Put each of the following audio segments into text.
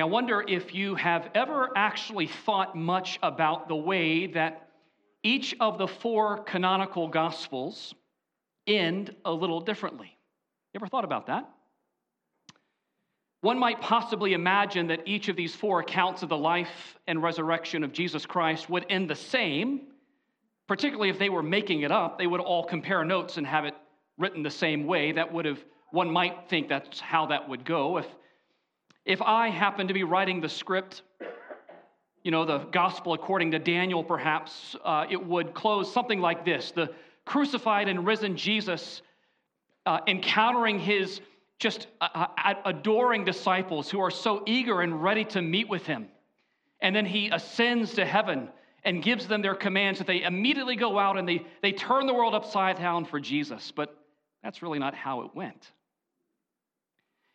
I wonder if you have ever actually thought much about the way that each of the four canonical gospels end a little differently. You ever thought about that? One might possibly imagine that each of these four accounts of the life and resurrection of Jesus Christ would end the same, particularly if they were making it up. They would all compare notes and have it written the same way. That would have, one might think that's how that would go. If if I happen to be writing the script, you know, the gospel according to Daniel, perhaps, uh, it would close something like this The crucified and risen Jesus uh, encountering his just uh, uh adoring disciples who are so eager and ready to meet with him. And then he ascends to heaven and gives them their commands that they immediately go out and they, they turn the world upside down for Jesus. But that's really not how it went.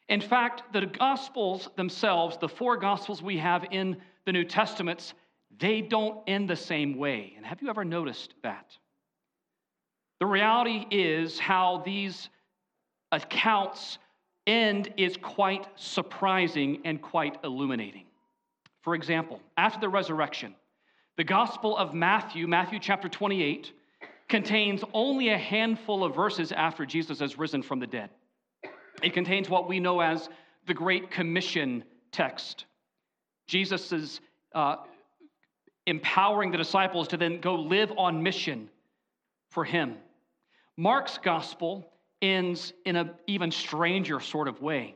In fact, the Gospels themselves, the four Gospels we have in the New Testaments, they don't end the same way. And have you ever noticed that? The reality is how these accounts end is quite surprising and quite illuminating. For example, after the resurrection, the Gospel of Matthew, Matthew chapter 28, contains only a handful of verses after Jesus has risen from the dead. It contains what we know as the Great Commission text. Jesus is uh, empowering the disciples to then go live on mission for him. Mark's gospel ends in an even stranger sort of way.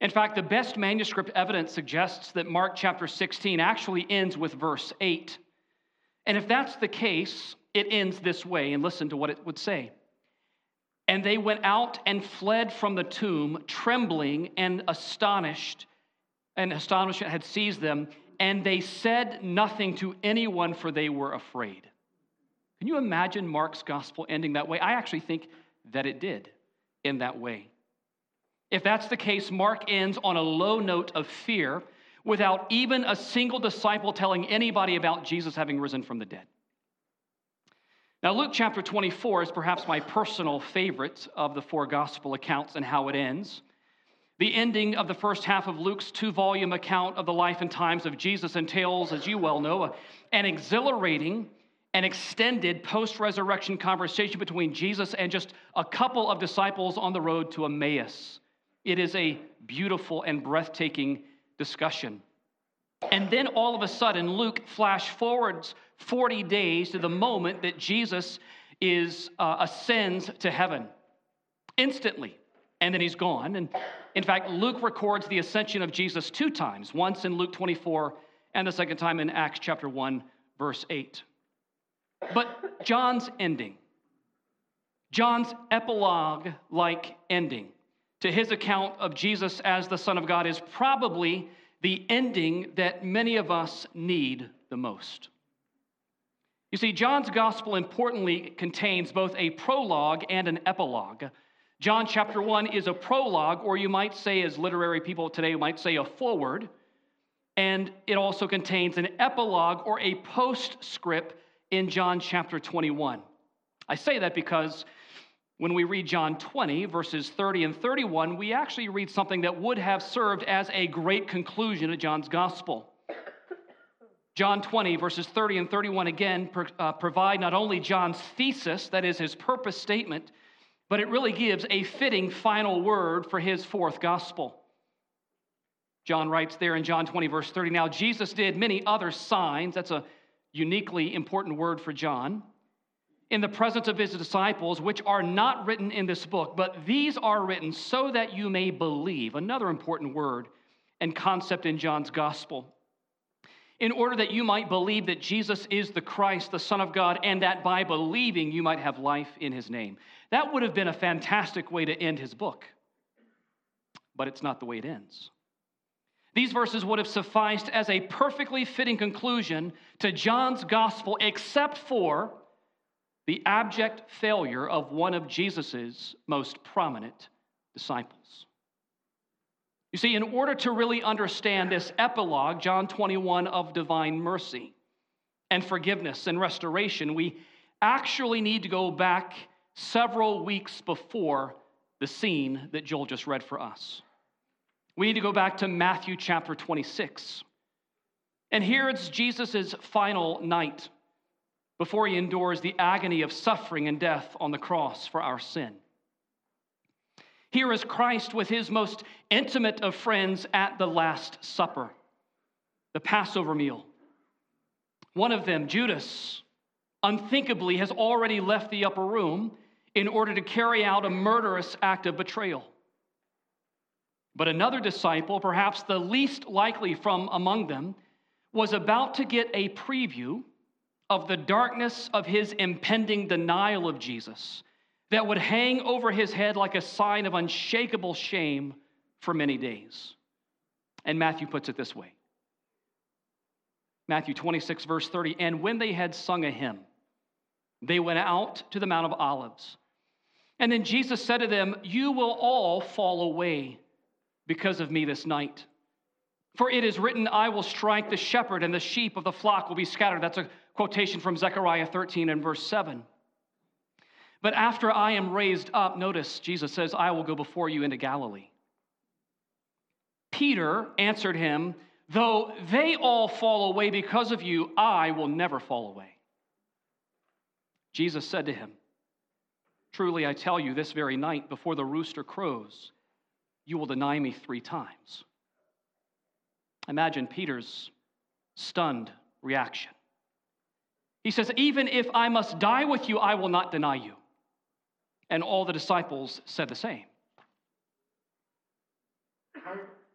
In fact, the best manuscript evidence suggests that Mark chapter 16 actually ends with verse 8. And if that's the case, it ends this way, and listen to what it would say. And they went out and fled from the tomb, trembling and astonished, and astonishment had seized them, and they said nothing to anyone, for they were afraid. Can you imagine Mark's gospel ending that way? I actually think that it did in that way. If that's the case, Mark ends on a low note of fear without even a single disciple telling anybody about Jesus having risen from the dead. Now, Luke chapter 24 is perhaps my personal favorite of the four gospel accounts and how it ends. The ending of the first half of Luke's two volume account of the life and times of Jesus entails, as you well know, an exhilarating and extended post resurrection conversation between Jesus and just a couple of disciples on the road to Emmaus. It is a beautiful and breathtaking discussion. And then all of a sudden, Luke flash forwards 40 days to the moment that Jesus is uh, ascends to heaven. Instantly. And then he's gone. And in fact luke records the ascension of jesus two times once in luke 24 and the second time in acts chapter 1 verse 8 but john's ending john's epilogue like ending to his account of jesus as the son of god is probably the ending that many of us need the most you see, John's gospel importantly contains both a prologue and an epilogue. John chapter 1 is a prologue, or you might say, as literary people today might say, a forward. And it also contains an epilogue or a postscript in John chapter 21. I say that because when we read John 20, verses 30 and 31, we actually read something that would have served as a great conclusion of John's gospel. John 20, verses 30 and 31 again uh, provide not only John's thesis, that is his purpose statement, but it really gives a fitting final word for his fourth gospel. John writes there in John 20, verse 30 Now Jesus did many other signs, that's a uniquely important word for John, in the presence of his disciples, which are not written in this book, but these are written so that you may believe. Another important word and concept in John's gospel in order that you might believe that Jesus is the Christ, the Son of God, and that by believing you might have life in his name. That would have been a fantastic way to end his book, but it's not the way it ends. These verses would have sufficed as a perfectly fitting conclusion to John's gospel, except for the abject failure of one of Jesus' most prominent disciples. You see, in order to really understand this epilogue, John 21, of divine mercy and forgiveness and restoration, we actually need to go back several weeks before the scene that Joel just read for us. We need to go back to Matthew chapter 26. And here it's Jesus' final night before he endures the agony of suffering and death on the cross for our sin. Here is Christ with his most intimate of friends at the Last Supper, the Passover meal. One of them, Judas, unthinkably has already left the upper room in order to carry out a murderous act of betrayal. But another disciple, perhaps the least likely from among them, was about to get a preview of the darkness of his impending denial of Jesus that would hang over his head like a sign of unshakable shame for many days. And Matthew puts it this way Matthew 26, verse 30. And when they had sung a hymn, they went out to the Mount of Olives. And then Jesus said to them, You will all fall away because of me this night. For it is written, I will strike the shepherd, and the sheep of the flock will be scattered. That's a quotation from Zechariah 13 and verse 7. But after I am raised up, notice Jesus says, I will go before you into Galilee. Peter answered him, Though they all fall away because of you, I will never fall away. Jesus said to him, Truly I tell you, this very night before the rooster crows, you will deny me three times. Imagine Peter's stunned reaction. He says, Even if I must die with you, I will not deny you. And all the disciples said the same.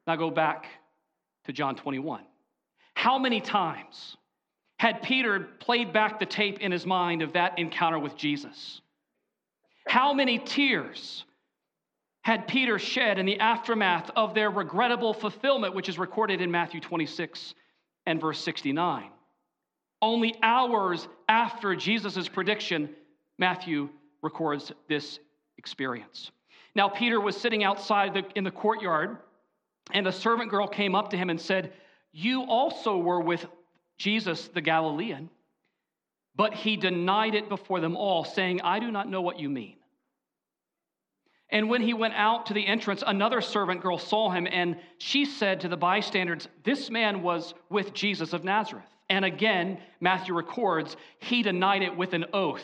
Now go back to John 21. How many times had Peter played back the tape in his mind of that encounter with Jesus? How many tears had Peter shed in the aftermath of their regrettable fulfillment, which is recorded in Matthew 26 and verse 69? Only hours after Jesus' prediction, Matthew records this experience. Now, Peter was sitting outside the, in the courtyard, and a servant girl came up to him and said, You also were with Jesus the Galilean. But he denied it before them all, saying, I do not know what you mean. And when he went out to the entrance, another servant girl saw him, and she said to the bystanders, This man was with Jesus of Nazareth. And again, Matthew records, he denied it with an oath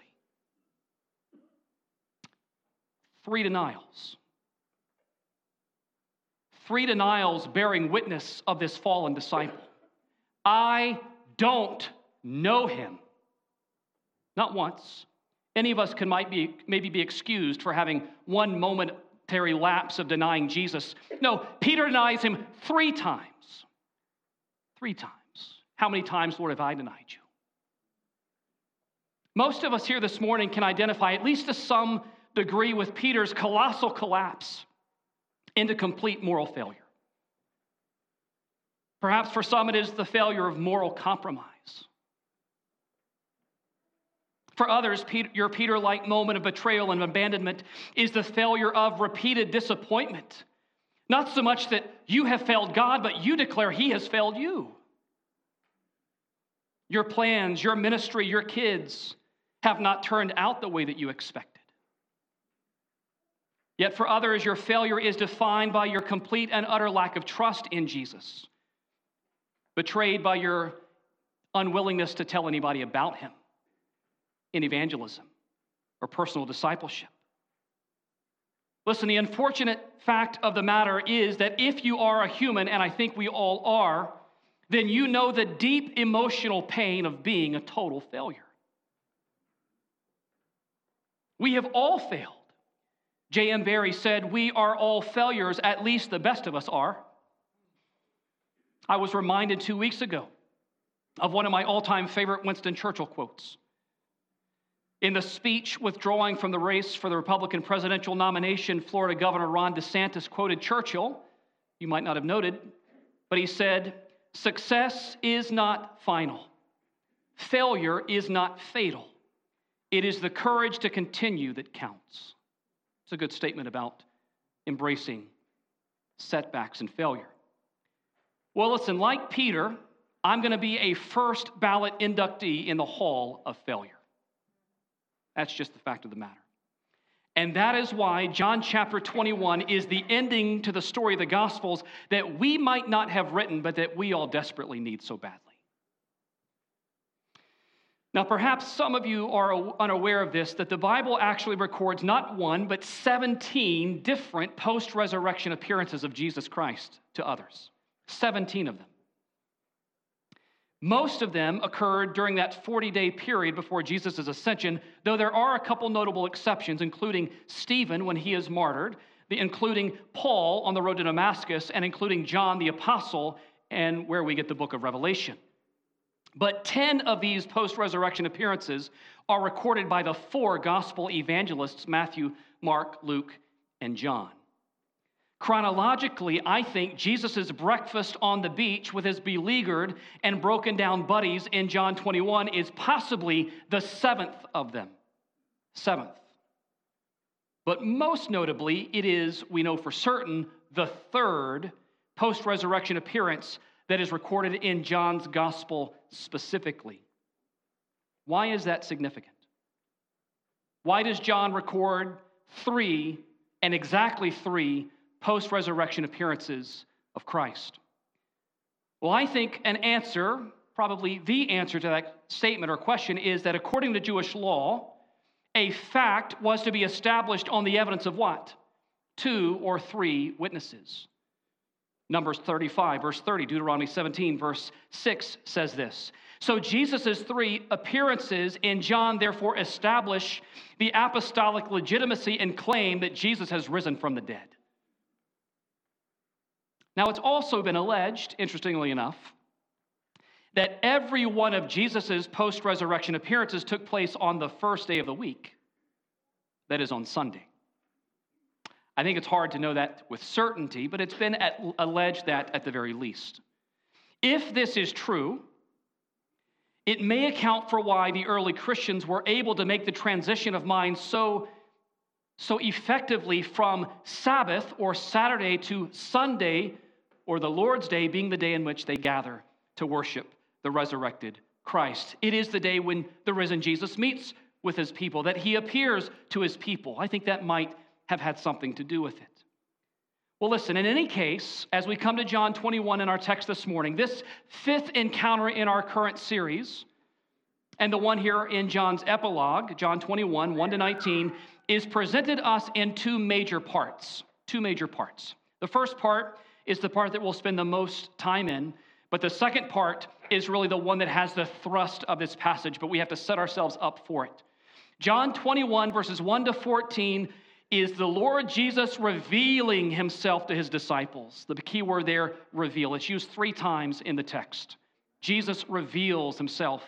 Three denials. Three denials bearing witness of this fallen disciple. I don't know him. Not once. Any of us can might be, maybe be excused for having one momentary lapse of denying Jesus. No, Peter denies him three times. Three times. How many times, Lord, have I denied you? Most of us here this morning can identify, at least to some degree, with Peter's colossal collapse into complete moral failure. Perhaps for some, it is the failure of moral compromise. For others, your Peter like moment of betrayal and abandonment is the failure of repeated disappointment not so much that you have failed God, but you declare He has failed you. Your plans, your ministry, your kids have not turned out the way that you expected. Yet for others, your failure is defined by your complete and utter lack of trust in Jesus, betrayed by your unwillingness to tell anybody about Him in evangelism or personal discipleship. Listen, the unfortunate fact of the matter is that if you are a human, and I think we all are, then you know the deep emotional pain of being a total failure. We have all failed. J.M. Barrie said, We are all failures, at least the best of us are. I was reminded two weeks ago of one of my all time favorite Winston Churchill quotes. In the speech withdrawing from the race for the Republican presidential nomination, Florida Governor Ron DeSantis quoted Churchill you might not have noted, but he said, Success is not final, failure is not fatal. It is the courage to continue that counts. It's a good statement about embracing setbacks and failure. Well, listen, like Peter, I'm going to be a first ballot inductee in the hall of failure. That's just the fact of the matter. And that is why John chapter 21 is the ending to the story of the Gospels that we might not have written, but that we all desperately need so badly. Now, perhaps some of you are unaware of this that the Bible actually records not one, but 17 different post resurrection appearances of Jesus Christ to others. 17 of them. Most of them occurred during that 40 day period before Jesus' ascension, though there are a couple notable exceptions, including Stephen when he is martyred, including Paul on the road to Damascus, and including John the Apostle, and where we get the book of Revelation. But 10 of these post resurrection appearances are recorded by the four gospel evangelists Matthew, Mark, Luke, and John. Chronologically, I think Jesus' breakfast on the beach with his beleaguered and broken down buddies in John 21 is possibly the seventh of them. Seventh. But most notably, it is, we know for certain, the third post resurrection appearance that is recorded in John's gospel specifically. Why is that significant? Why does John record three and exactly three post resurrection appearances of Christ? Well, I think an answer, probably the answer to that statement or question, is that according to Jewish law, a fact was to be established on the evidence of what? Two or three witnesses. Numbers 35, verse 30, Deuteronomy 17, verse 6 says this. So Jesus' three appearances in John therefore establish the apostolic legitimacy and claim that Jesus has risen from the dead. Now, it's also been alleged, interestingly enough, that every one of Jesus' post resurrection appearances took place on the first day of the week, that is, on Sunday. I think it's hard to know that with certainty, but it's been at, alleged that at the very least. If this is true, it may account for why the early Christians were able to make the transition of mind so, so effectively from Sabbath or Saturday to Sunday or the Lord's Day being the day in which they gather to worship the resurrected Christ. It is the day when the risen Jesus meets with his people, that he appears to his people. I think that might have had something to do with it. Well, listen, in any case, as we come to John 21 in our text this morning, this fifth encounter in our current series, and the one here in John's epilogue, John 21, 1 to 19, is presented us in two major parts. Two major parts. The first part is the part that we'll spend the most time in. But the second part is really the one that has the thrust of this passage, but we have to set ourselves up for it. John 21, verses 1 to 14, is the Lord Jesus revealing himself to his disciples. The key word there, reveal. It's used three times in the text. Jesus reveals himself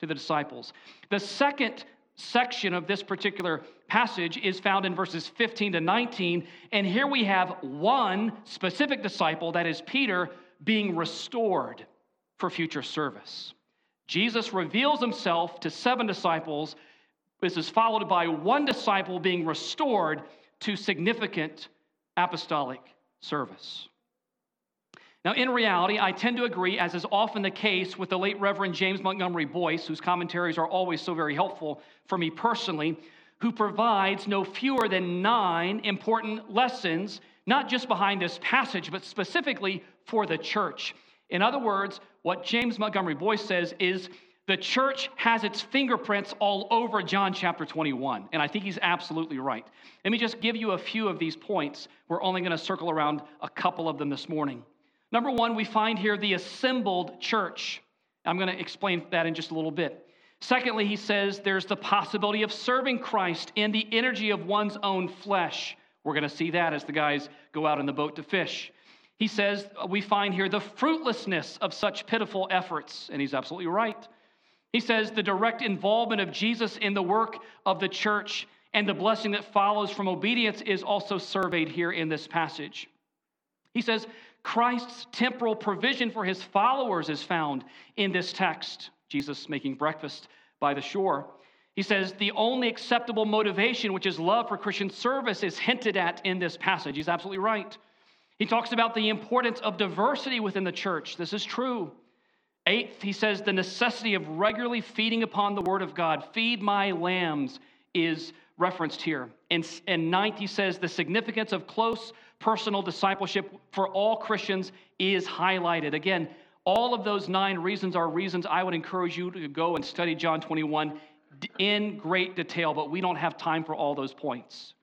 to the disciples. The second section of this particular passage is found in verses 15 to 19. And here we have one specific disciple, that is Peter, being restored for future service. Jesus reveals himself to seven disciples. This is followed by one disciple being restored to significant apostolic service. Now, in reality, I tend to agree, as is often the case with the late Reverend James Montgomery Boice, whose commentaries are always so very helpful for me personally, who provides no fewer than nine important lessons, not just behind this passage, but specifically for the church. In other words, what James Montgomery Boice says is the church has its fingerprints all over John chapter 21. And I think he's absolutely right. Let me just give you a few of these points. We're only going to circle around a couple of them this morning. Number one, we find here the assembled church. I'm going to explain that in just a little bit. Secondly, he says there's the possibility of serving Christ in the energy of one's own flesh. We're going to see that as the guys go out in the boat to fish. He says uh, we find here the fruitlessness of such pitiful efforts, and he's absolutely right. He says the direct involvement of Jesus in the work of the church and the blessing that follows from obedience is also surveyed here in this passage. He says Christ's temporal provision for his followers is found in this text. Jesus making breakfast by the shore. He says the only acceptable motivation, which is love for Christian service, is hinted at in this passage. He's absolutely right. He talks about the importance of diversity within the church. This is true. Eighth, he says the necessity of regularly feeding upon the word of God. Feed my lambs is referenced here. And, and ninth, he says the significance of close personal discipleship for all Christians is highlighted. Again, all of those nine reasons are reasons I would encourage you to go and study John 21 in great detail, but we don't have time for all those points.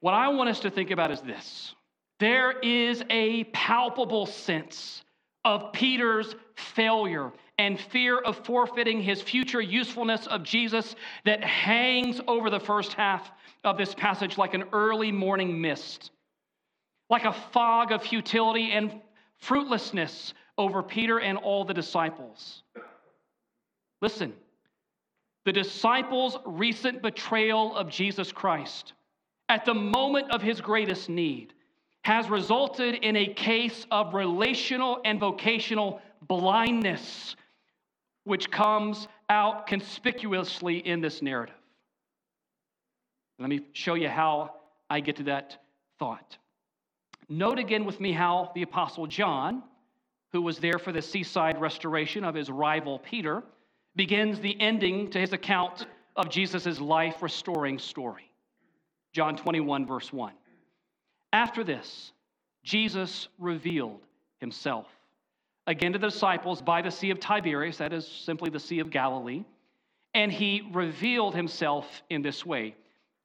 What I want us to think about is this there is a palpable sense of Peter's failure and fear of forfeiting his future usefulness of Jesus that hangs over the first half of this passage like an early morning mist, like a fog of futility and fruitlessness over Peter and all the disciples. Listen, the disciples' recent betrayal of Jesus Christ at the moment of his greatest need has resulted in a case of relational and vocational blindness, which comes out conspicuously in this narrative. Let me show you how I get to that thought. Note again with me how the Apostle John, who was there for the seaside restoration of his rival Peter, begins the ending to his account of Jesus' life restoring story. John 21, verse 1. After this, Jesus revealed himself again to the disciples by the Sea of Tiberias, that is simply the Sea of Galilee, and he revealed himself in this way.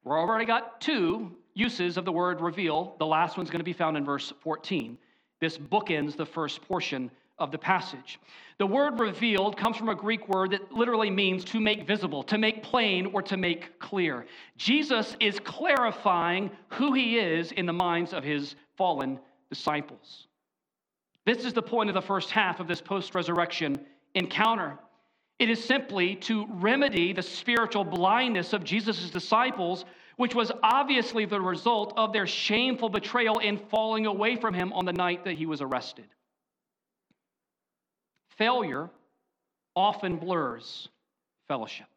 We've already got two uses of the word reveal. The last one's going to be found in verse 14. This bookends the first portion of the passage. The word revealed comes from a Greek word that literally means to make visible, to make plain, or to make clear. Jesus is clarifying who he is in the minds of his fallen disciples. This is the point of the first half of this post resurrection encounter. It is simply to remedy the spiritual blindness of Jesus' disciples, which was obviously the result of their shameful betrayal in falling away from him on the night that he was arrested. Failure often blurs fellowship.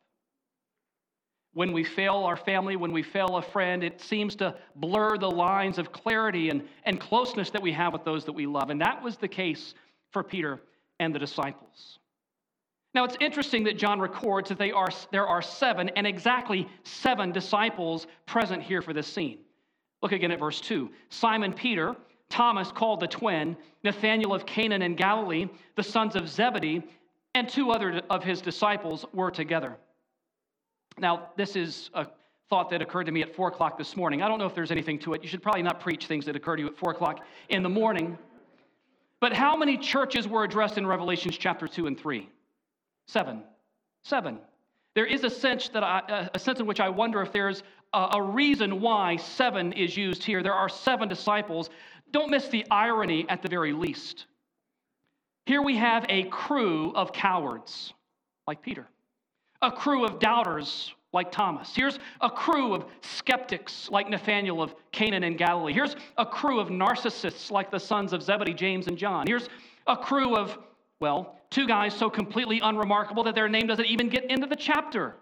When we fail our family, when we fail a friend, it seems to blur the lines of clarity and, and closeness that we have with those that we love. And that was the case for Peter and the disciples. Now, it's interesting that John records that they are, there are seven, and exactly seven disciples present here for this scene. Look again at verse 2. Simon Peter, Thomas called the twin, Nathanael of Cana in Galilee, the sons of Zebedee, and two other of his disciples were together. Now, this is a thought that occurred to me at 4 o'clock this morning. I don't know if there's anything to it. You should probably not preach things that occur to you at 4 o'clock in the morning. But how many churches were addressed in Revelations chapter 2 and 3? Seven. Seven. There is a sense, that I, a sense in which I wonder if there's a, a reason why seven is used here. There are seven disciples don't miss the irony at the very least. Here we have a crew of cowards like Peter, a crew of doubters like Thomas. Here's a crew of skeptics like Nathanael of Cana in Galilee. Here's a crew of narcissists like the sons of Zebedee, James and John. Here's a crew of, well, two guys so completely unremarkable that their name doesn't even get into the chapter.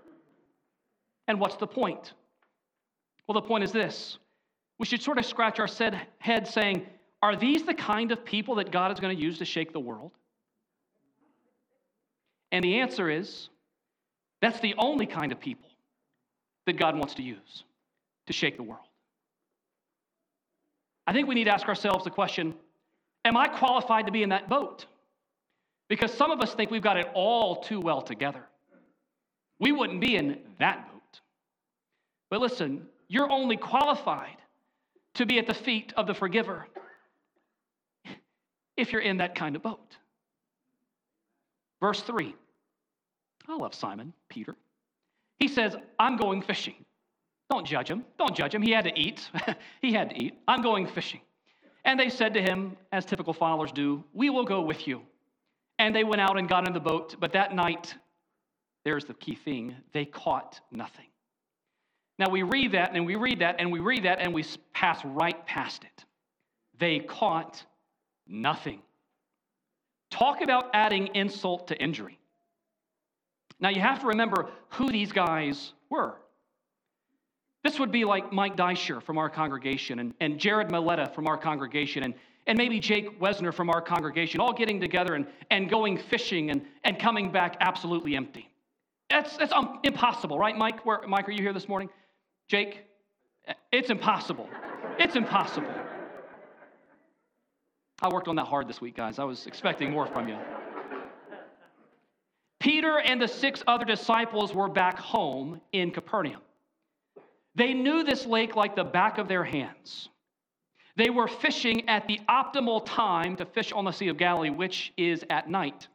And what's the point? Well, the point is this we should sort of scratch our head saying, Are these the kind of people that God is going to use to shake the world? And the answer is, that's the only kind of people that God wants to use to shake the world. I think we need to ask ourselves the question Am I qualified to be in that boat? Because some of us think we've got it all too well together. We wouldn't be in that boat. But listen, you're only qualified to be at the feet of the forgiver if you're in that kind of boat. Verse 3. I love Simon, Peter. He says, I'm going fishing. Don't judge him. Don't judge him. He had to eat. he had to eat. I'm going fishing. And they said to him, as typical followers do, We will go with you. And they went out and got in the boat. But that night, there's the key thing they caught nothing. Now we read that and we read that and we read that and we pass right past it. they caught nothing. Talk about adding insult to injury. Now, you have to remember who these guys were. This would be like Mike Deisher from our congregation and, and Jared Maletta from our congregation and, and maybe Jake Wesner from our congregation, all getting together and, and going fishing and, and coming back absolutely empty. That's, that's um, impossible, right, Mike? Where, Mike, are you here this morning? Jake? It's impossible. It's impossible. I worked on that hard this week, guys. I was expecting more from you. Peter and the six other disciples were back home in Capernaum. They knew this lake like the back of their hands. They were fishing at the optimal time to fish on the Sea of Galilee, which is at night.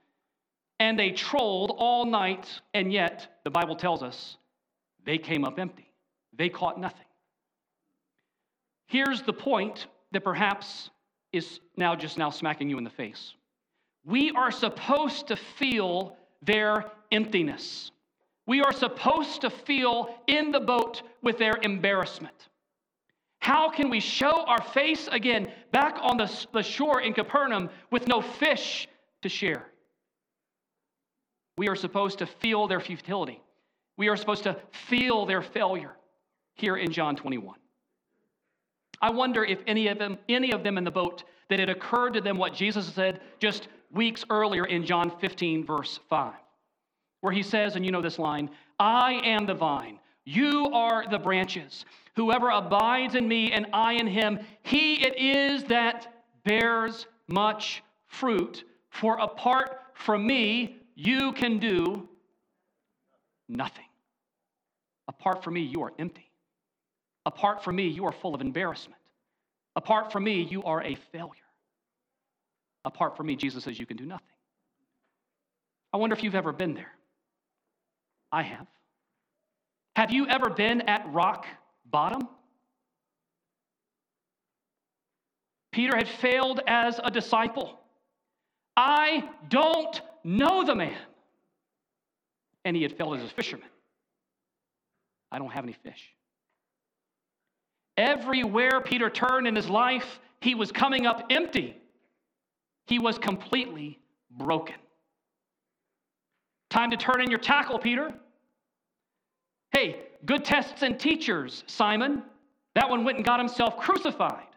And they trolled all night, and yet, the Bible tells us, they came up empty. They caught nothing. Here's the point that perhaps is now just now smacking you in the face. We are supposed to feel their emptiness. We are supposed to feel in the boat with their embarrassment. How can we show our face again back on the, the shore in Capernaum with no fish to share? We are supposed to feel their futility. We are supposed to feel their failure here in John 21. I wonder if any of them, any of them in the boat, that it occurred to them what Jesus said just weeks earlier in John 15, verse 5 where he says, and you know this line, I am the vine, you are the branches. Whoever abides in me and I in him, he it is that bears much fruit. For apart from me, you can do nothing. Apart from me, you are empty. Apart from me, you are full of embarrassment. Apart from me, you are a failure. Apart from me, Jesus says you can do nothing. I wonder if you've ever been there. I have. Have you ever been at rock bottom? Peter had failed as a disciple. I don't know the man. And he had failed as a fisherman. I don't have any fish. Everywhere Peter turned in his life, he was coming up empty. He was completely broken. Time to turn in your tackle, Peter. Hey, good tests and teachers, Simon. That one went and got himself crucified.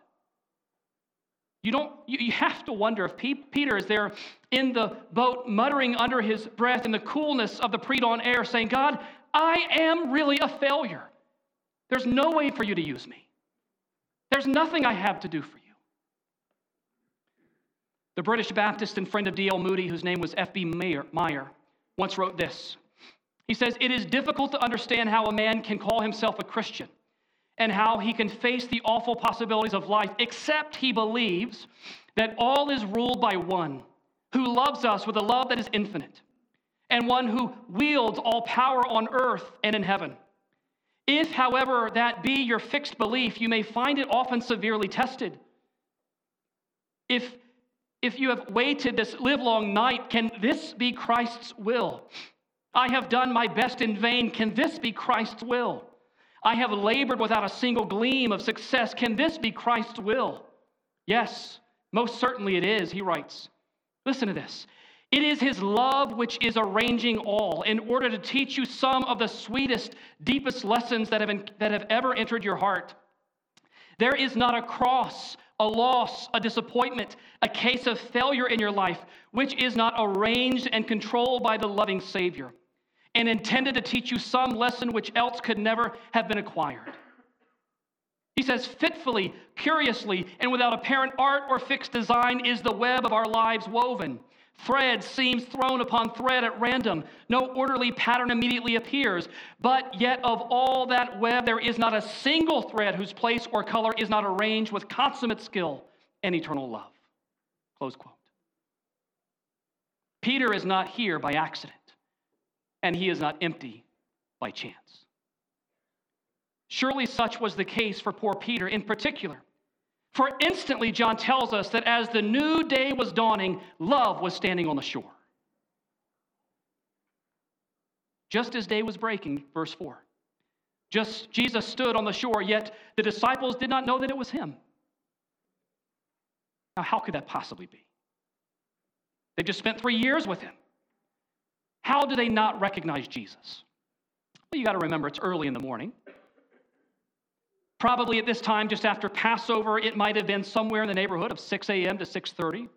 You don't you, have to wonder if Peter is there in the boat muttering under his breath in the coolness of the pre-dawn air saying, "God, I am really a failure. There's no way for you to use me. There's nothing I have to do for you." The British Baptist and friend of D.L. Moody, whose name was F.B. Meyer, once wrote this He says, It is difficult to understand how a man can call himself a Christian and how he can face the awful possibilities of life, except he believes that all is ruled by one who loves us with a love that is infinite, and one who wields all power on earth and in heaven. If, however, that be your fixed belief, you may find it often severely tested. If if you have waited this livelong night, can this be Christ's will? I have done my best in vain. Can this be Christ's will? I have labored without a single gleam of success. Can this be Christ's will? Yes, most certainly it is, he writes. Listen to this. It is his love which is arranging all in order to teach you some of the sweetest, deepest lessons that have, that have ever entered your heart. There is not a cross a loss, a disappointment, a case of failure in your life, which is not arranged and controlled by the loving Savior and intended to teach you some lesson which else could never have been acquired. He says, fitfully, curiously, and without apparent art or fixed design is the web of our lives woven. Thread seems thrown upon thread at random. No orderly pattern immediately appears. But yet, of all that web, there is not a single thread whose place or color is not arranged with consummate skill and eternal love. Close quote. Peter is not here by accident, and he is not empty by chance. Surely such was the case for poor Peter in particular. For instantly, John tells us that as the new day was dawning, love was standing on the shore. Just as day was breaking, verse 4. Just Jesus stood on the shore, yet the disciples did not know that it was him. Now, how could that possibly be? They just spent three years with him. How do they not recognize Jesus? Well, you got to remember it's early in the morning. Probably at this time, just after Passover, it might have been somewhere in the neighborhood of 6 a.m. to 6:30,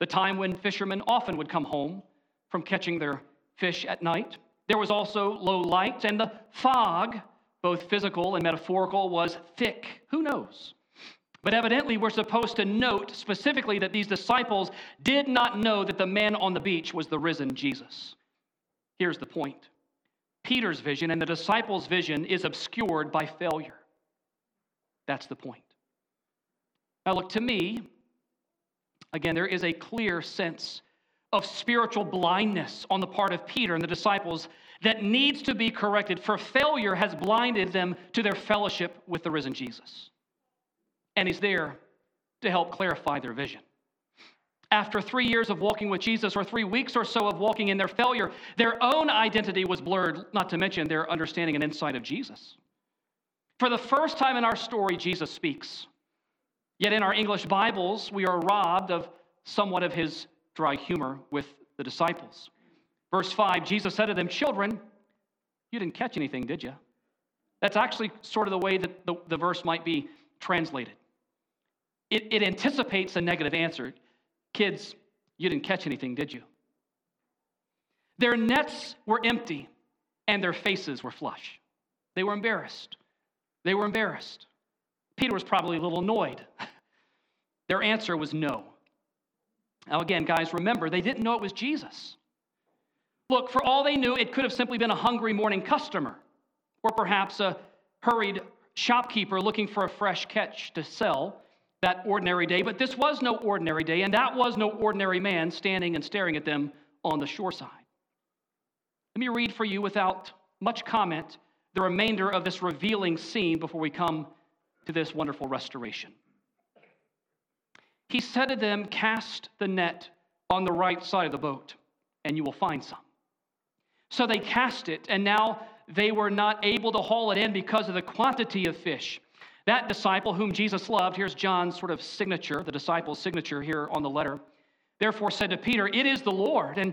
the time when fishermen often would come home from catching their fish at night. There was also low light, and the fog, both physical and metaphorical, was thick. Who knows? But evidently, we're supposed to note specifically that these disciples did not know that the man on the beach was the risen Jesus. Here's the point Peter's vision and the disciples' vision is obscured by failure. That's the point. Now, look, to me, again, there is a clear sense of spiritual blindness on the part of Peter and the disciples that needs to be corrected, for failure has blinded them to their fellowship with the risen Jesus. And he's there to help clarify their vision. After three years of walking with Jesus, or three weeks or so of walking in their failure, their own identity was blurred, not to mention their understanding and insight of Jesus. For the first time in our story, Jesus speaks. Yet in our English Bibles, we are robbed of somewhat of his dry humor with the disciples. Verse 5 Jesus said to them, Children, you didn't catch anything, did you? That's actually sort of the way that the, the verse might be translated. It, it anticipates a negative answer. Kids, you didn't catch anything, did you? Their nets were empty and their faces were flush. They were embarrassed. They were embarrassed. Peter was probably a little annoyed. Their answer was no. Now, again, guys, remember, they didn't know it was Jesus. Look, for all they knew, it could have simply been a hungry morning customer, or perhaps a hurried shopkeeper looking for a fresh catch to sell that ordinary day. But this was no ordinary day, and that was no ordinary man standing and staring at them on the shoreside. Let me read for you without much comment the remainder of this revealing scene before we come to this wonderful restoration. He said to them, Cast the net on the right side of the boat, and you will find some. So they cast it, and now they were not able to haul it in because of the quantity of fish. That disciple whom Jesus loved, here's John's sort of signature, the disciple's signature here on the letter, therefore said to Peter, It is the Lord. And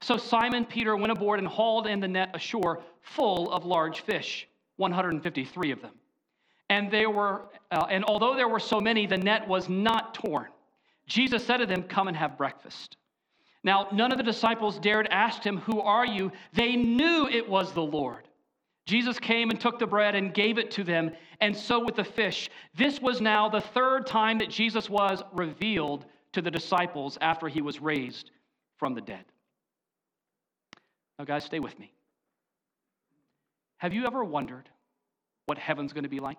So Simon Peter went aboard and hauled in the net ashore full of large fish, 153 of them. And they were, uh, and although there were so many, the net was not torn. Jesus said to them, Come and have breakfast. Now, none of the disciples dared ask him, Who are you? They knew it was the Lord. Jesus came and took the bread and gave it to them, and so with the fish. This was now the third time that Jesus was revealed to the disciples after he was raised from the dead. Now, guys, stay with me. Have you ever wondered what heaven's going to be like?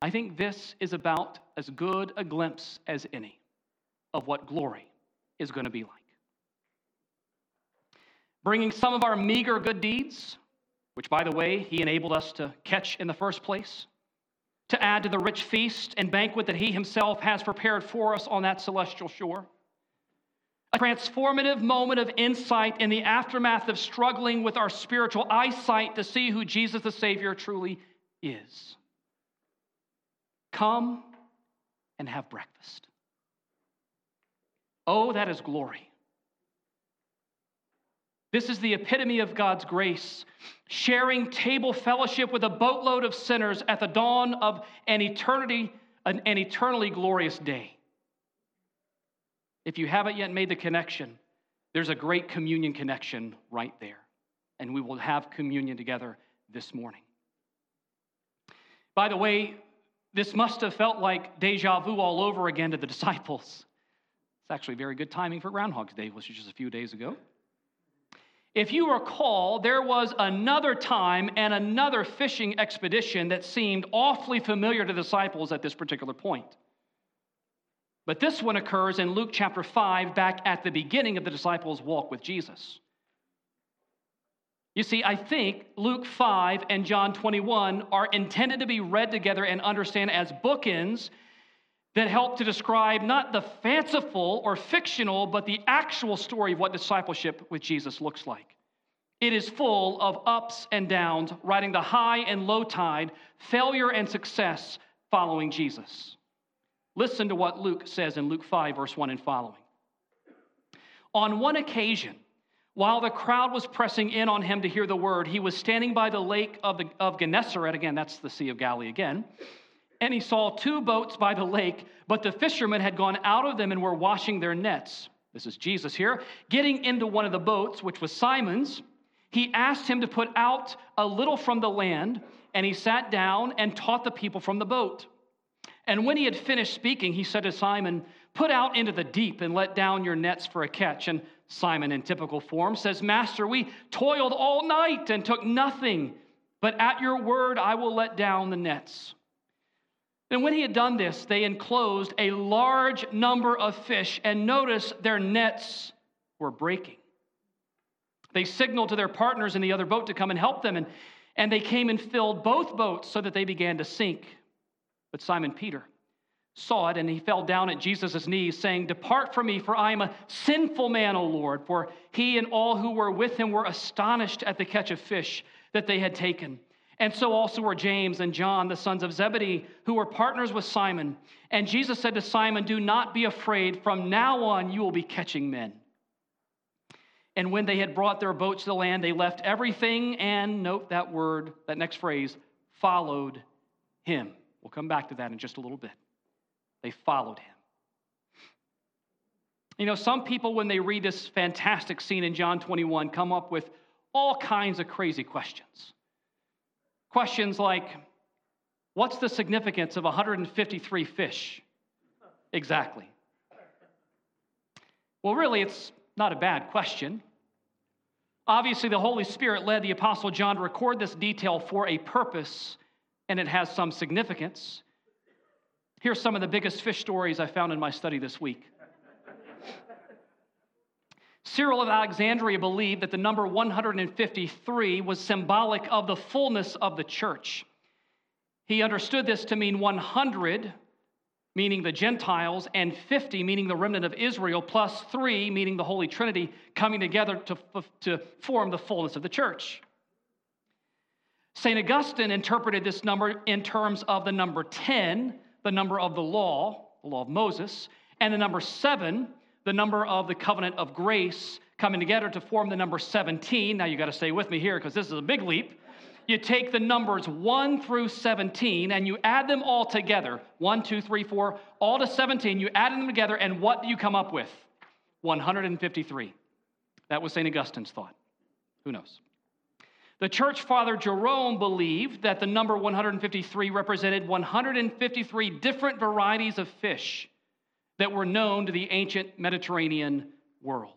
I think this is about as good a glimpse as any of what glory is going to be like. Bringing some of our meager good deeds, which, by the way, he enabled us to catch in the first place, to add to the rich feast and banquet that He Himself has prepared for us on that celestial shore. A transformative moment of insight in the aftermath of struggling with our spiritual eyesight to see who Jesus the Savior truly is. Come and have breakfast. Oh, that is glory. This is the epitome of God's grace, sharing table fellowship with a boatload of sinners at the dawn of an eternity, an, an eternally glorious day. If you haven't yet made the connection, there's a great communion connection right there. And we will have communion together this morning. By the way, this must have felt like deja vu all over again to the disciples. It's actually very good timing for Groundhog's Day, which was just a few days ago. If you recall, there was another time and another fishing expedition that seemed awfully familiar to disciples at this particular point. But this one occurs in Luke chapter 5, back at the beginning of the disciples' walk with Jesus. You see, I think Luke 5 and John 21 are intended to be read together and understand as bookends that help to describe not the fanciful or fictional, but the actual story of what discipleship with Jesus looks like. It is full of ups and downs, riding the high and low tide, failure and success following Jesus. Listen to what Luke says in Luke 5, verse 1 and following. On one occasion, while the crowd was pressing in on him to hear the word, he was standing by the lake of, the, of Gennesaret. Again, that's the Sea of Galilee again. And he saw two boats by the lake, but the fishermen had gone out of them and were washing their nets. This is Jesus here. Getting into one of the boats, which was Simon's, he asked him to put out a little from the land, and he sat down and taught the people from the boat. And when he had finished speaking, he said to Simon, Put out into the deep and let down your nets for a catch. And Simon, in typical form, says, Master, we toiled all night and took nothing, but at your word I will let down the nets. And when he had done this, they enclosed a large number of fish, and notice their nets were breaking. They signaled to their partners in the other boat to come and help them, and, and they came and filled both boats so that they began to sink. But Simon Peter saw it, and he fell down at Jesus' knees, saying, Depart from me, for I am a sinful man, O Lord. For he and all who were with him were astonished at the catch of fish that they had taken. And so also were James and John, the sons of Zebedee, who were partners with Simon. And Jesus said to Simon, Do not be afraid. From now on, you will be catching men. And when they had brought their boats to the land, they left everything and, note that word, that next phrase, followed him. We'll come back to that in just a little bit. They followed him. You know, some people, when they read this fantastic scene in John 21, come up with all kinds of crazy questions. Questions like, What's the significance of 153 fish? Exactly. Well, really, it's not a bad question. Obviously, the Holy Spirit led the Apostle John to record this detail for a purpose, and it has some significance. Here's some of the biggest fish stories I found in my study this week. Cyril of Alexandria believed that the number 153 was symbolic of the fullness of the church. He understood this to mean 100, meaning the Gentiles, and 50, meaning the remnant of Israel, plus 3, meaning the Holy Trinity, coming together to, to form the fullness of the church. St. Augustine interpreted this number in terms of the number 10, the number of the law, the law of Moses, and the number 7, the number of the covenant of grace coming together to form the number 17. Now you got to stay with me here because this is a big leap. You take the numbers 1 through 17 and you add them all together 1, 2, 3, 4, all to 17. You add them together, and what do you come up with? 153. That was St. Augustine's thought. Who knows? The church father Jerome believed that the number 153 represented 153 different varieties of fish that were known to the ancient Mediterranean world,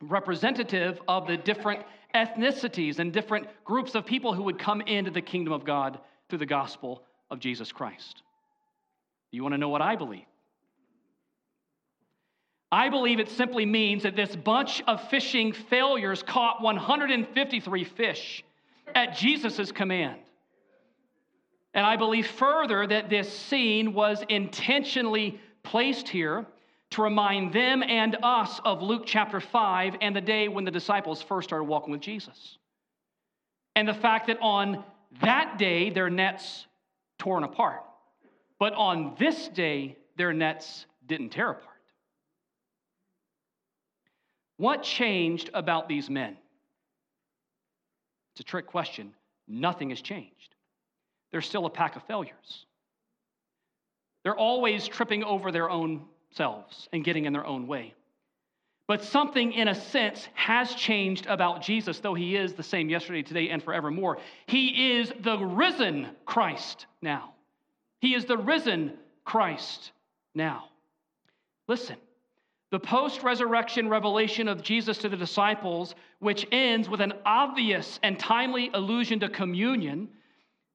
representative of the different ethnicities and different groups of people who would come into the kingdom of God through the gospel of Jesus Christ. You want to know what I believe? I believe it simply means that this bunch of fishing failures caught 153 fish at Jesus' command. And I believe further that this scene was intentionally placed here to remind them and us of Luke chapter 5 and the day when the disciples first started walking with Jesus. And the fact that on that day their nets torn apart. But on this day their nets didn't tear apart. What changed about these men? It's a trick question. Nothing has changed. They're still a pack of failures. They're always tripping over their own selves and getting in their own way. But something, in a sense, has changed about Jesus, though he is the same yesterday, today, and forevermore. He is the risen Christ now. He is the risen Christ now. Listen, the post resurrection revelation of Jesus to the disciples, which ends with an obvious and timely allusion to communion.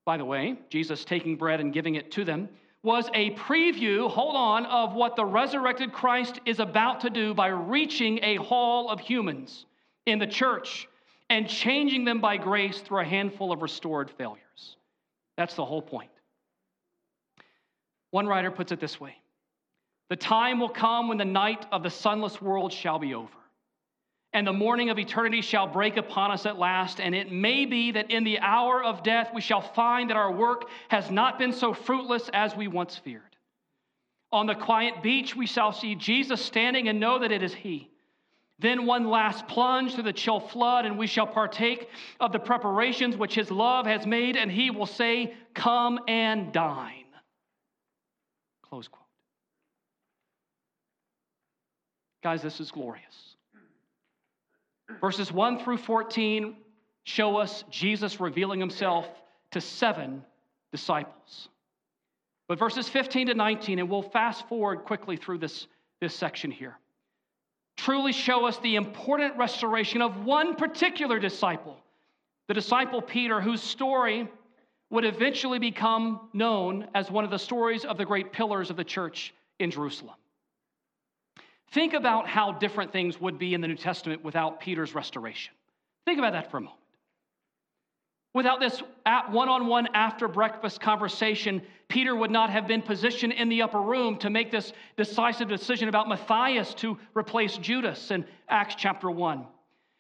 By the way, Jesus taking bread and giving it to them was a preview, hold on, of what the resurrected Christ is about to do by reaching a haul of humans in the church and changing them by grace through a handful of restored failures. That's the whole point. One writer puts it this way The time will come when the night of the sunless world shall be over, and the morning of eternity shall break upon us at last. And it may be that in the hour of death we shall find that our work has not been so fruitless as we once feared. On the quiet beach we shall see Jesus standing and know that it is He. Then one last plunge through the chill flood, and we shall partake of the preparations which his love has made, and he will say, Come and dine. Close quote. Guys, this is glorious. Verses 1 through 14 show us Jesus revealing himself to seven disciples. But verses 15 to 19, and we'll fast forward quickly through this, this section here truly show us the important restoration of one particular disciple, the disciple Peter, whose story would eventually become known as one of the stories of the great pillars of the church in Jerusalem. Think about how different things would be in the New Testament without Peter's restoration. Think about that for a moment. Without this one on one after breakfast conversation, Peter would not have been positioned in the upper room to make this decisive decision about Matthias to replace Judas in Acts chapter 1.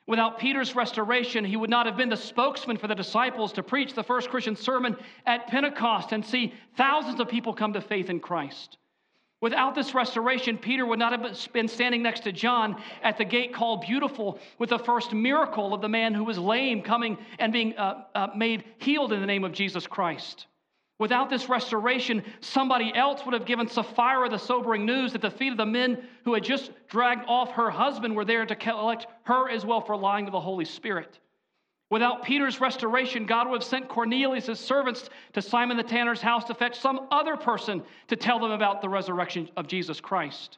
Without Peter's restoration, he would not have been the spokesman for the disciples to preach the first Christian sermon at Pentecost and see thousands of people come to faith in Christ. Without this restoration, Peter would not have been standing next to John at the gate called Beautiful with the first miracle of the man who was lame coming and being uh, uh, made healed in the name of Jesus Christ. Without this restoration, somebody else would have given Sapphira the sobering news that the feet of the men who had just dragged off her husband were there to collect her as well for lying to the Holy Spirit. Without Peter's restoration, God would have sent Cornelius' servants to Simon the tanner's house to fetch some other person to tell them about the resurrection of Jesus Christ.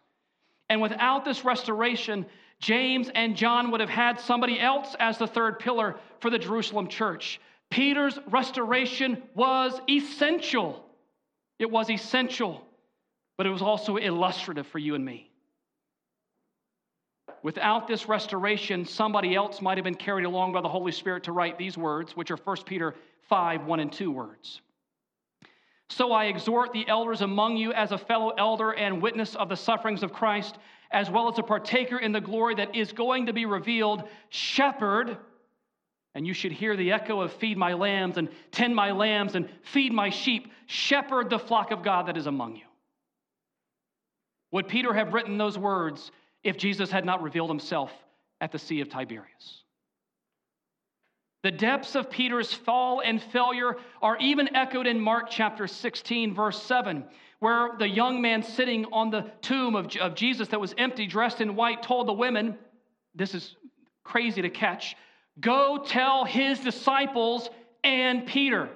And without this restoration, James and John would have had somebody else as the third pillar for the Jerusalem church. Peter's restoration was essential. It was essential, but it was also illustrative for you and me. Without this restoration, somebody else might have been carried along by the Holy Spirit to write these words, which are 1 Peter 5 1 and 2 words. So I exhort the elders among you as a fellow elder and witness of the sufferings of Christ, as well as a partaker in the glory that is going to be revealed, shepherd. And you should hear the echo of feed my lambs and tend my lambs and feed my sheep, shepherd the flock of God that is among you. Would Peter have written those words if Jesus had not revealed himself at the Sea of Tiberias. The depths of Peter's fall and failure are even echoed in Mark chapter 16, verse 7, where the young man sitting on the tomb of, of Jesus that was empty, dressed in white, told the women, This is crazy to catch, go tell his disciples and Peter.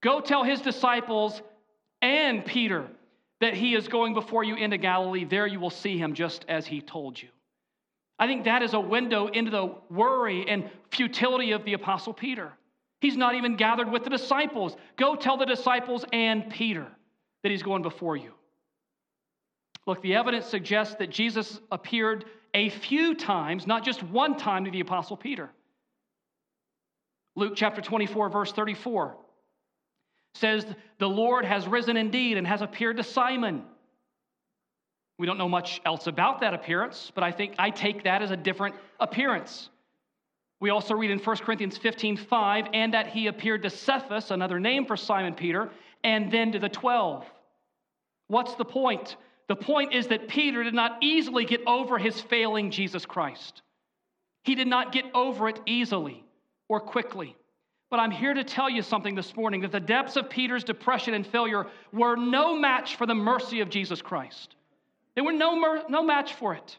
Go tell his disciples and Peter that he is going before you into Galilee. There you will see him just as he told you. I think that is a window into the worry and futility of the Apostle Peter. He's not even gathered with the disciples. Go tell the disciples and Peter that he's going before you. Look, the evidence suggests that Jesus appeared a few times, not just one time, to the Apostle Peter. Luke chapter 24, verse 34 says, The Lord has risen indeed and has appeared to Simon. We don't know much else about that appearance, but I think I take that as a different appearance. We also read in 1 Corinthians 15 5, and that he appeared to Cephas, another name for Simon Peter, and then to the 12. What's the point? The point is that Peter did not easily get over his failing Jesus Christ. He did not get over it easily or quickly. But I'm here to tell you something this morning that the depths of Peter's depression and failure were no match for the mercy of Jesus Christ. They were no, mer- no match for it.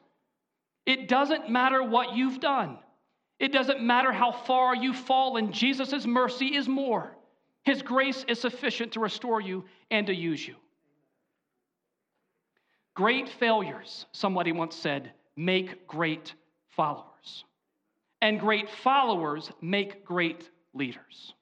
It doesn't matter what you've done, it doesn't matter how far you've fallen. Jesus' mercy is more. His grace is sufficient to restore you and to use you. Great failures, somebody once said, make great followers. And great followers make great leaders.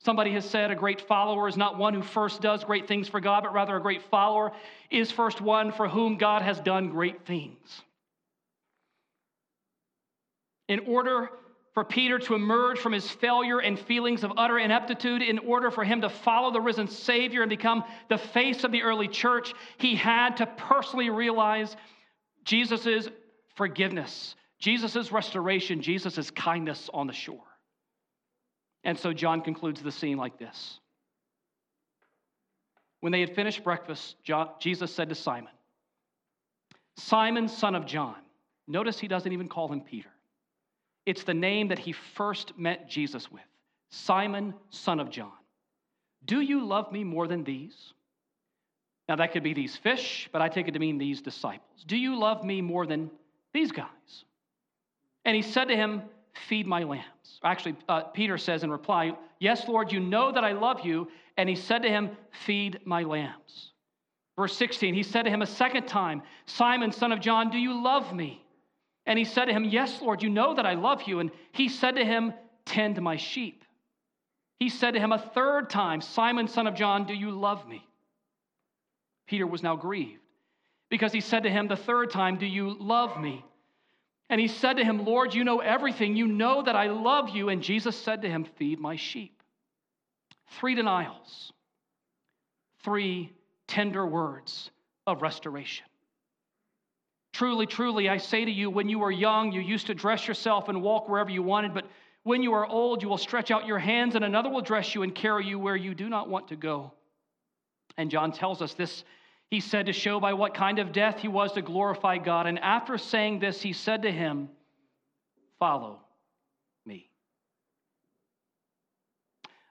Somebody has said a great follower is not one who first does great things for God, but rather a great follower is first one for whom God has done great things. In order for Peter to emerge from his failure and feelings of utter ineptitude, in order for him to follow the risen Savior and become the face of the early church, he had to personally realize Jesus' forgiveness, Jesus' restoration, Jesus' kindness on the shore. And so John concludes the scene like this When they had finished breakfast, John, Jesus said to Simon, Simon, son of John, notice he doesn't even call him Peter. It's the name that he first met Jesus with Simon, son of John. Do you love me more than these? Now, that could be these fish, but I take it to mean these disciples. Do you love me more than these guys? And he said to him, Feed my lambs. Actually, uh, Peter says in reply, Yes, Lord, you know that I love you. And he said to him, Feed my lambs. Verse 16, he said to him a second time, Simon, son of John, do you love me? And he said to him, Yes, Lord, you know that I love you. And he said to him, Tend my sheep. He said to him a third time, Simon, son of John, do you love me? Peter was now grieved because he said to him the third time, Do you love me? And he said to him, Lord, you know everything. You know that I love you. And Jesus said to him, Feed my sheep. Three denials, three tender words of restoration. Truly, truly, I say to you, when you were young, you used to dress yourself and walk wherever you wanted, but when you are old, you will stretch out your hands, and another will dress you and carry you where you do not want to go. And John tells us this he said to show by what kind of death he was to glorify God. And after saying this, he said to him, Follow me.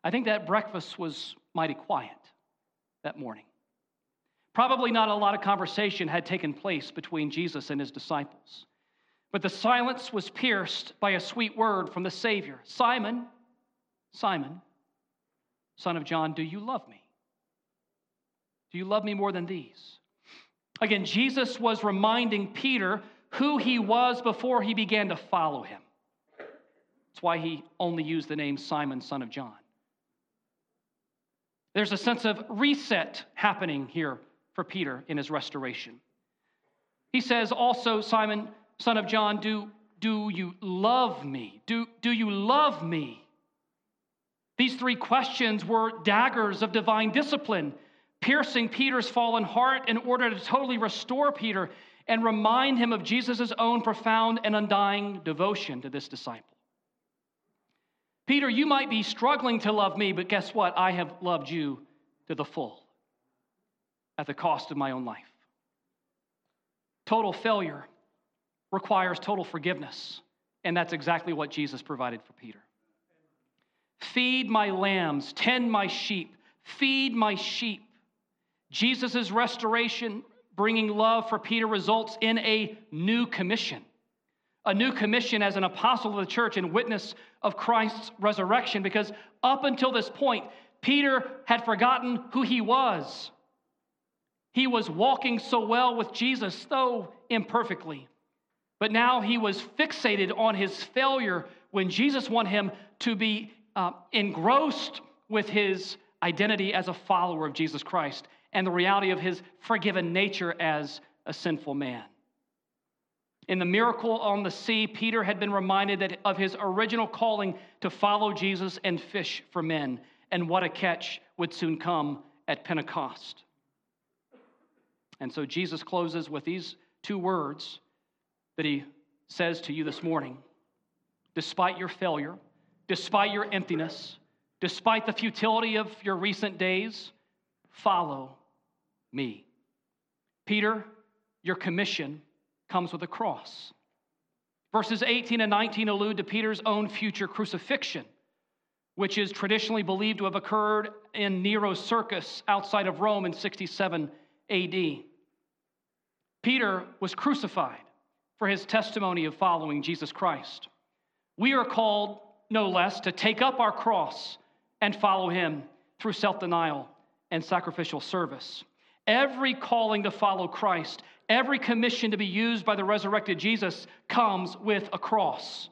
I think that breakfast was mighty quiet that morning. Probably not a lot of conversation had taken place between Jesus and his disciples. But the silence was pierced by a sweet word from the Savior Simon, Simon, son of John, do you love me? Do you love me more than these? Again, Jesus was reminding Peter who he was before he began to follow him. That's why he only used the name Simon, son of John. There's a sense of reset happening here for Peter in his restoration. He says also, Simon, son of John, do, do you love me? Do, do you love me? These three questions were daggers of divine discipline piercing Peter's fallen heart in order to totally restore Peter and remind him of Jesus' own profound and undying devotion to this disciple. Peter, you might be struggling to love me, but guess what? I have loved you to the full at the cost of my own life. Total failure requires total forgiveness, and that's exactly what Jesus provided for Peter. Feed my lambs, tend my sheep, feed my sheep. Jesus' restoration, bringing love for Peter, results in a new commission. A new commission as an apostle of the church and witness of Christ's resurrection, because up until this point, Peter had forgotten who he was. He was walking so well with Jesus, though imperfectly. But now he was fixated on his failure when Jesus wanted him to be uh, engrossed with his identity as a follower of Jesus Christ and the reality of his forgiven nature as a sinful man. In the miracle on the sea, Peter had been reminded that of his original calling to follow Jesus and fish for men, and what a catch would soon come at Pentecost. And so Jesus closes with these two words that he says to you this morning Despite your failure, despite your emptiness, despite the futility of your recent days, follow me. Peter, your commission comes with a cross. Verses 18 and 19 allude to Peter's own future crucifixion, which is traditionally believed to have occurred in Nero's circus outside of Rome in 67 AD. Peter was crucified for his testimony of following Jesus Christ. We are called, no less, to take up our cross and follow him through self denial and sacrificial service. Every calling to follow Christ, every commission to be used by the resurrected Jesus comes with a cross.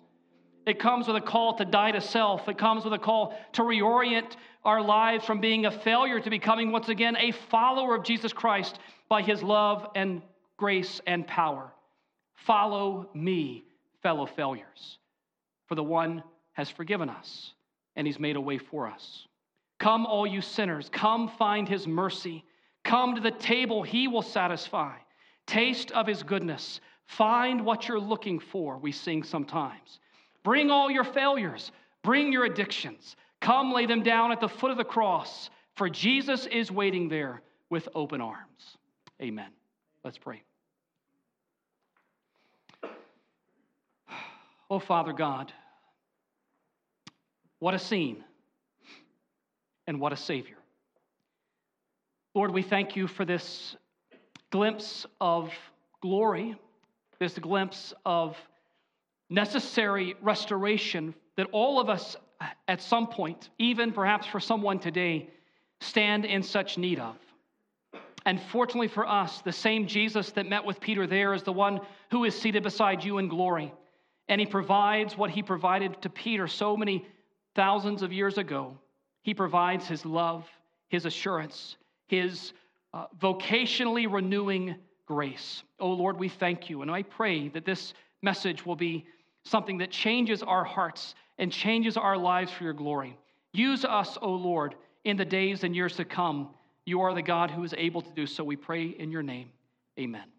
It comes with a call to die to self. It comes with a call to reorient our lives from being a failure to becoming once again a follower of Jesus Christ by his love and grace and power. Follow me, fellow failures, for the one has forgiven us and he's made a way for us. Come, all you sinners, come find his mercy. Come to the table, he will satisfy. Taste of his goodness. Find what you're looking for, we sing sometimes. Bring all your failures, bring your addictions. Come lay them down at the foot of the cross, for Jesus is waiting there with open arms. Amen. Let's pray. Oh, Father God, what a scene and what a Savior. Lord, we thank you for this glimpse of glory, this glimpse of necessary restoration that all of us at some point, even perhaps for someone today, stand in such need of. And fortunately for us, the same Jesus that met with Peter there is the one who is seated beside you in glory. And he provides what he provided to Peter so many thousands of years ago. He provides his love, his assurance, his uh, vocationally renewing grace. Oh Lord, we thank you. And I pray that this message will be something that changes our hearts and changes our lives for your glory. Use us, O Lord, in the days and years to come. You are the God who is able to do so. We pray in your name. Amen.